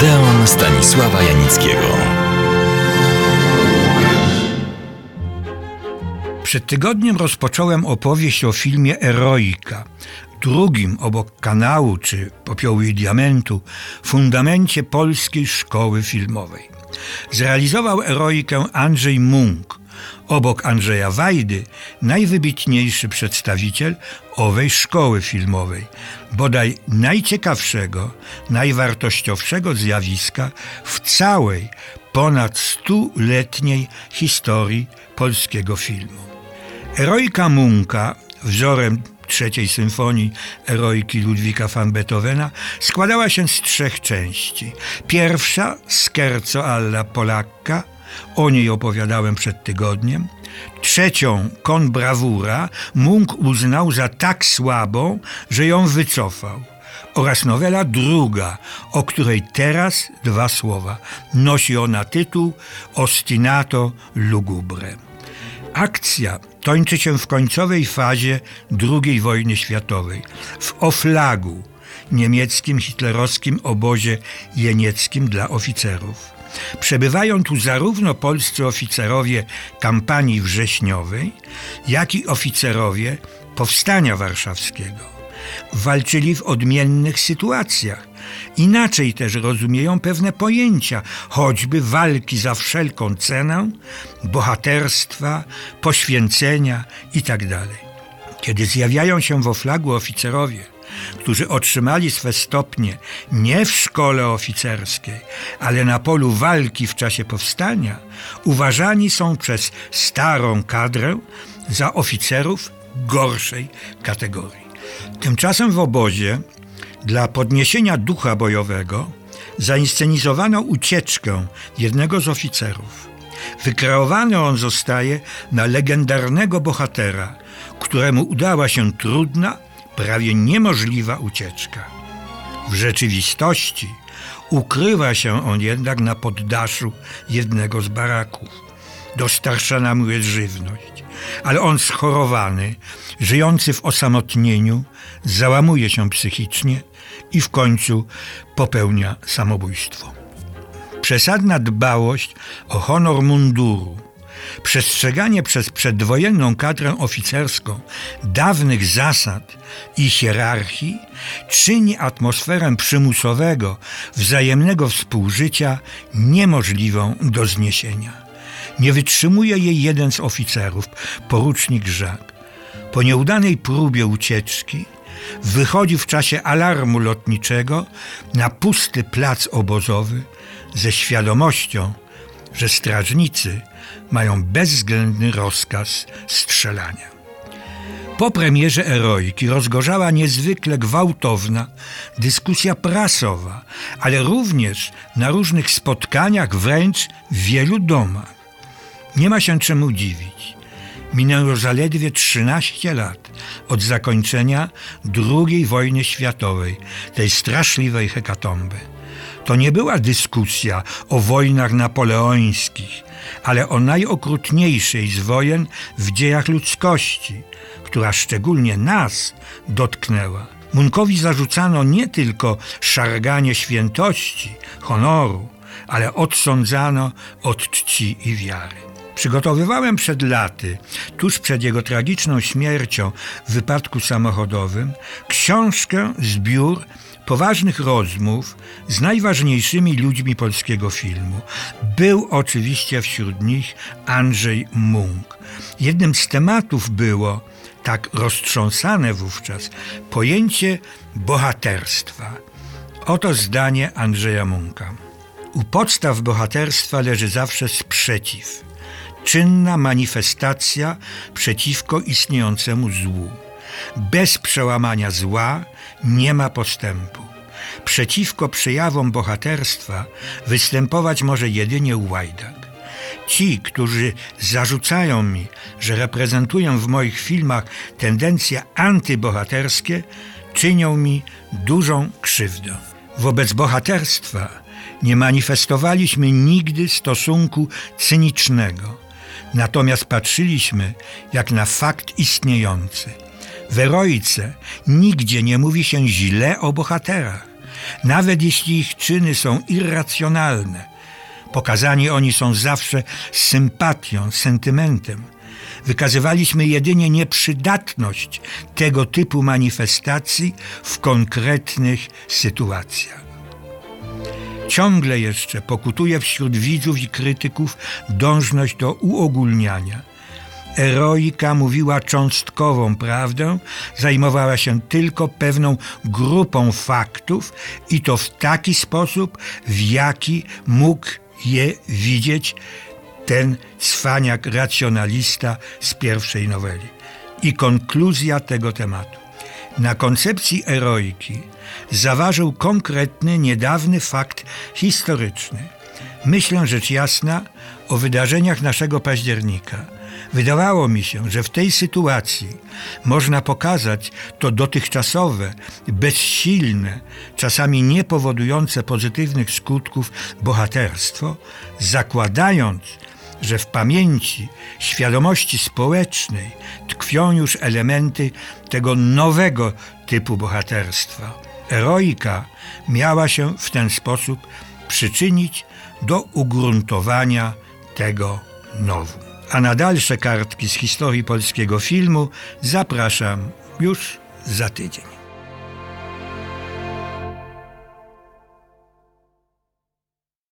Odeon Stanisława Janickiego. Przed tygodniem rozpocząłem opowieść o filmie Eroika, drugim obok kanału czy popiołu i diamentu fundamencie polskiej szkoły filmowej. Zrealizował Eroikę Andrzej Munk, obok Andrzeja Wajdy najwybitniejszy przedstawiciel owej szkoły filmowej, bodaj najciekawszego, najwartościowszego zjawiska w całej ponad stuletniej historii polskiego filmu. Eroika Munka, wzorem trzeciej symfonii Eroiki Ludwika van Beethovena, składała się z trzech części. Pierwsza, Scherzo alla Polacca, o niej opowiadałem przed tygodniem. Trzecią, Con Bravura, Munk uznał za tak słabą, że ją wycofał. Oraz nowela druga, o której teraz dwa słowa. Nosi ona tytuł Ostinato Lugubre. Akcja kończy się w końcowej fazie II wojny światowej, w Oflagu, niemieckim hitlerowskim obozie jenieckim dla oficerów. Przebywają tu zarówno polscy oficerowie kampanii wrześniowej, jak i oficerowie Powstania Warszawskiego. Walczyli w odmiennych sytuacjach. Inaczej też rozumieją pewne pojęcia, choćby walki za wszelką cenę, bohaterstwa, poświęcenia itd. Kiedy zjawiają się w oflagu oficerowie, którzy otrzymali swe stopnie nie w szkole oficerskiej, ale na polu walki w czasie powstania, uważani są przez starą kadrę za oficerów gorszej kategorii. Tymczasem w obozie dla podniesienia ducha bojowego zainscenizowano ucieczkę jednego z oficerów. Wykreowany on zostaje na legendarnego bohatera, któremu udała się trudna, prawie niemożliwa ucieczka. W rzeczywistości ukrywa się on jednak na poddaszu jednego z baraków. Dostarczana mu jest żywność, ale on schorowany, żyjący w osamotnieniu, załamuje się psychicznie i w końcu popełnia samobójstwo. Przesadna dbałość o honor munduru, przestrzeganie przez przedwojenną kadrę oficerską dawnych zasad i hierarchii czyni atmosferę przymusowego, wzajemnego współżycia niemożliwą do zniesienia. Nie wytrzymuje jej jeden z oficerów, porucznik Żak. Po nieudanej próbie ucieczki wychodzi w czasie alarmu lotniczego na pusty plac obozowy ze świadomością, że strażnicy mają bezwzględny rozkaz strzelania. Po premierze Eroiki rozgorzała niezwykle gwałtowna dyskusja prasowa, ale również na różnych spotkaniach, wręcz w wielu domach. Nie ma się czemu dziwić. Minęło zaledwie 13 lat od zakończenia II wojny światowej, tej straszliwej hekatomby. To nie była dyskusja o wojnach napoleońskich, ale o najokrutniejszej z wojen w dziejach ludzkości, która szczególnie nas dotknęła. Munkowi zarzucano nie tylko szarganie świętości, honoru, ale odsądzano od czci i wiary. Przygotowywałem przed laty, tuż przed jego tragiczną śmiercią w wypadku samochodowym, książkę, zbiór poważnych rozmów z najważniejszymi ludźmi polskiego filmu. Był oczywiście wśród nich Andrzej Munk. Jednym z tematów było, tak roztrząsane wówczas, pojęcie bohaterstwa. Oto zdanie Andrzeja Munka. U podstaw bohaterstwa leży zawsze sprzeciw czynna manifestacja przeciwko istniejącemu złu. Bez przełamania zła nie ma postępu. Przeciwko przejawom bohaterstwa występować może jedynie łajdak. Ci, którzy zarzucają mi, że reprezentuję w moich filmach tendencje antybohaterskie, czynią mi dużą krzywdę. Wobec bohaterstwa nie manifestowaliśmy nigdy stosunku cynicznego Natomiast patrzyliśmy jak na fakt istniejący. W Erojce nigdzie nie mówi się źle o bohaterach. Nawet jeśli ich czyny są irracjonalne, pokazani oni są zawsze z sympatią, sentymentem. Wykazywaliśmy jedynie nieprzydatność tego typu manifestacji w konkretnych sytuacjach. Ciągle jeszcze pokutuje wśród widzów i krytyków dążność do uogólniania. Eroika mówiła cząstkową prawdę, zajmowała się tylko pewną grupą faktów i to w taki sposób, w jaki mógł je widzieć ten cwaniak racjonalista z pierwszej noweli. I konkluzja tego tematu. Na koncepcji eroiki zaważył konkretny, niedawny fakt historyczny. Myślę rzecz jasna o wydarzeniach naszego października. Wydawało mi się, że w tej sytuacji można pokazać to dotychczasowe, bezsilne, czasami nie powodujące pozytywnych skutków bohaterstwo, zakładając, że w pamięci, świadomości społecznej tkwią już elementy tego nowego typu bohaterstwa. Eroika miała się w ten sposób przyczynić do ugruntowania tego nowu. A na dalsze kartki z historii polskiego filmu zapraszam już za tydzień.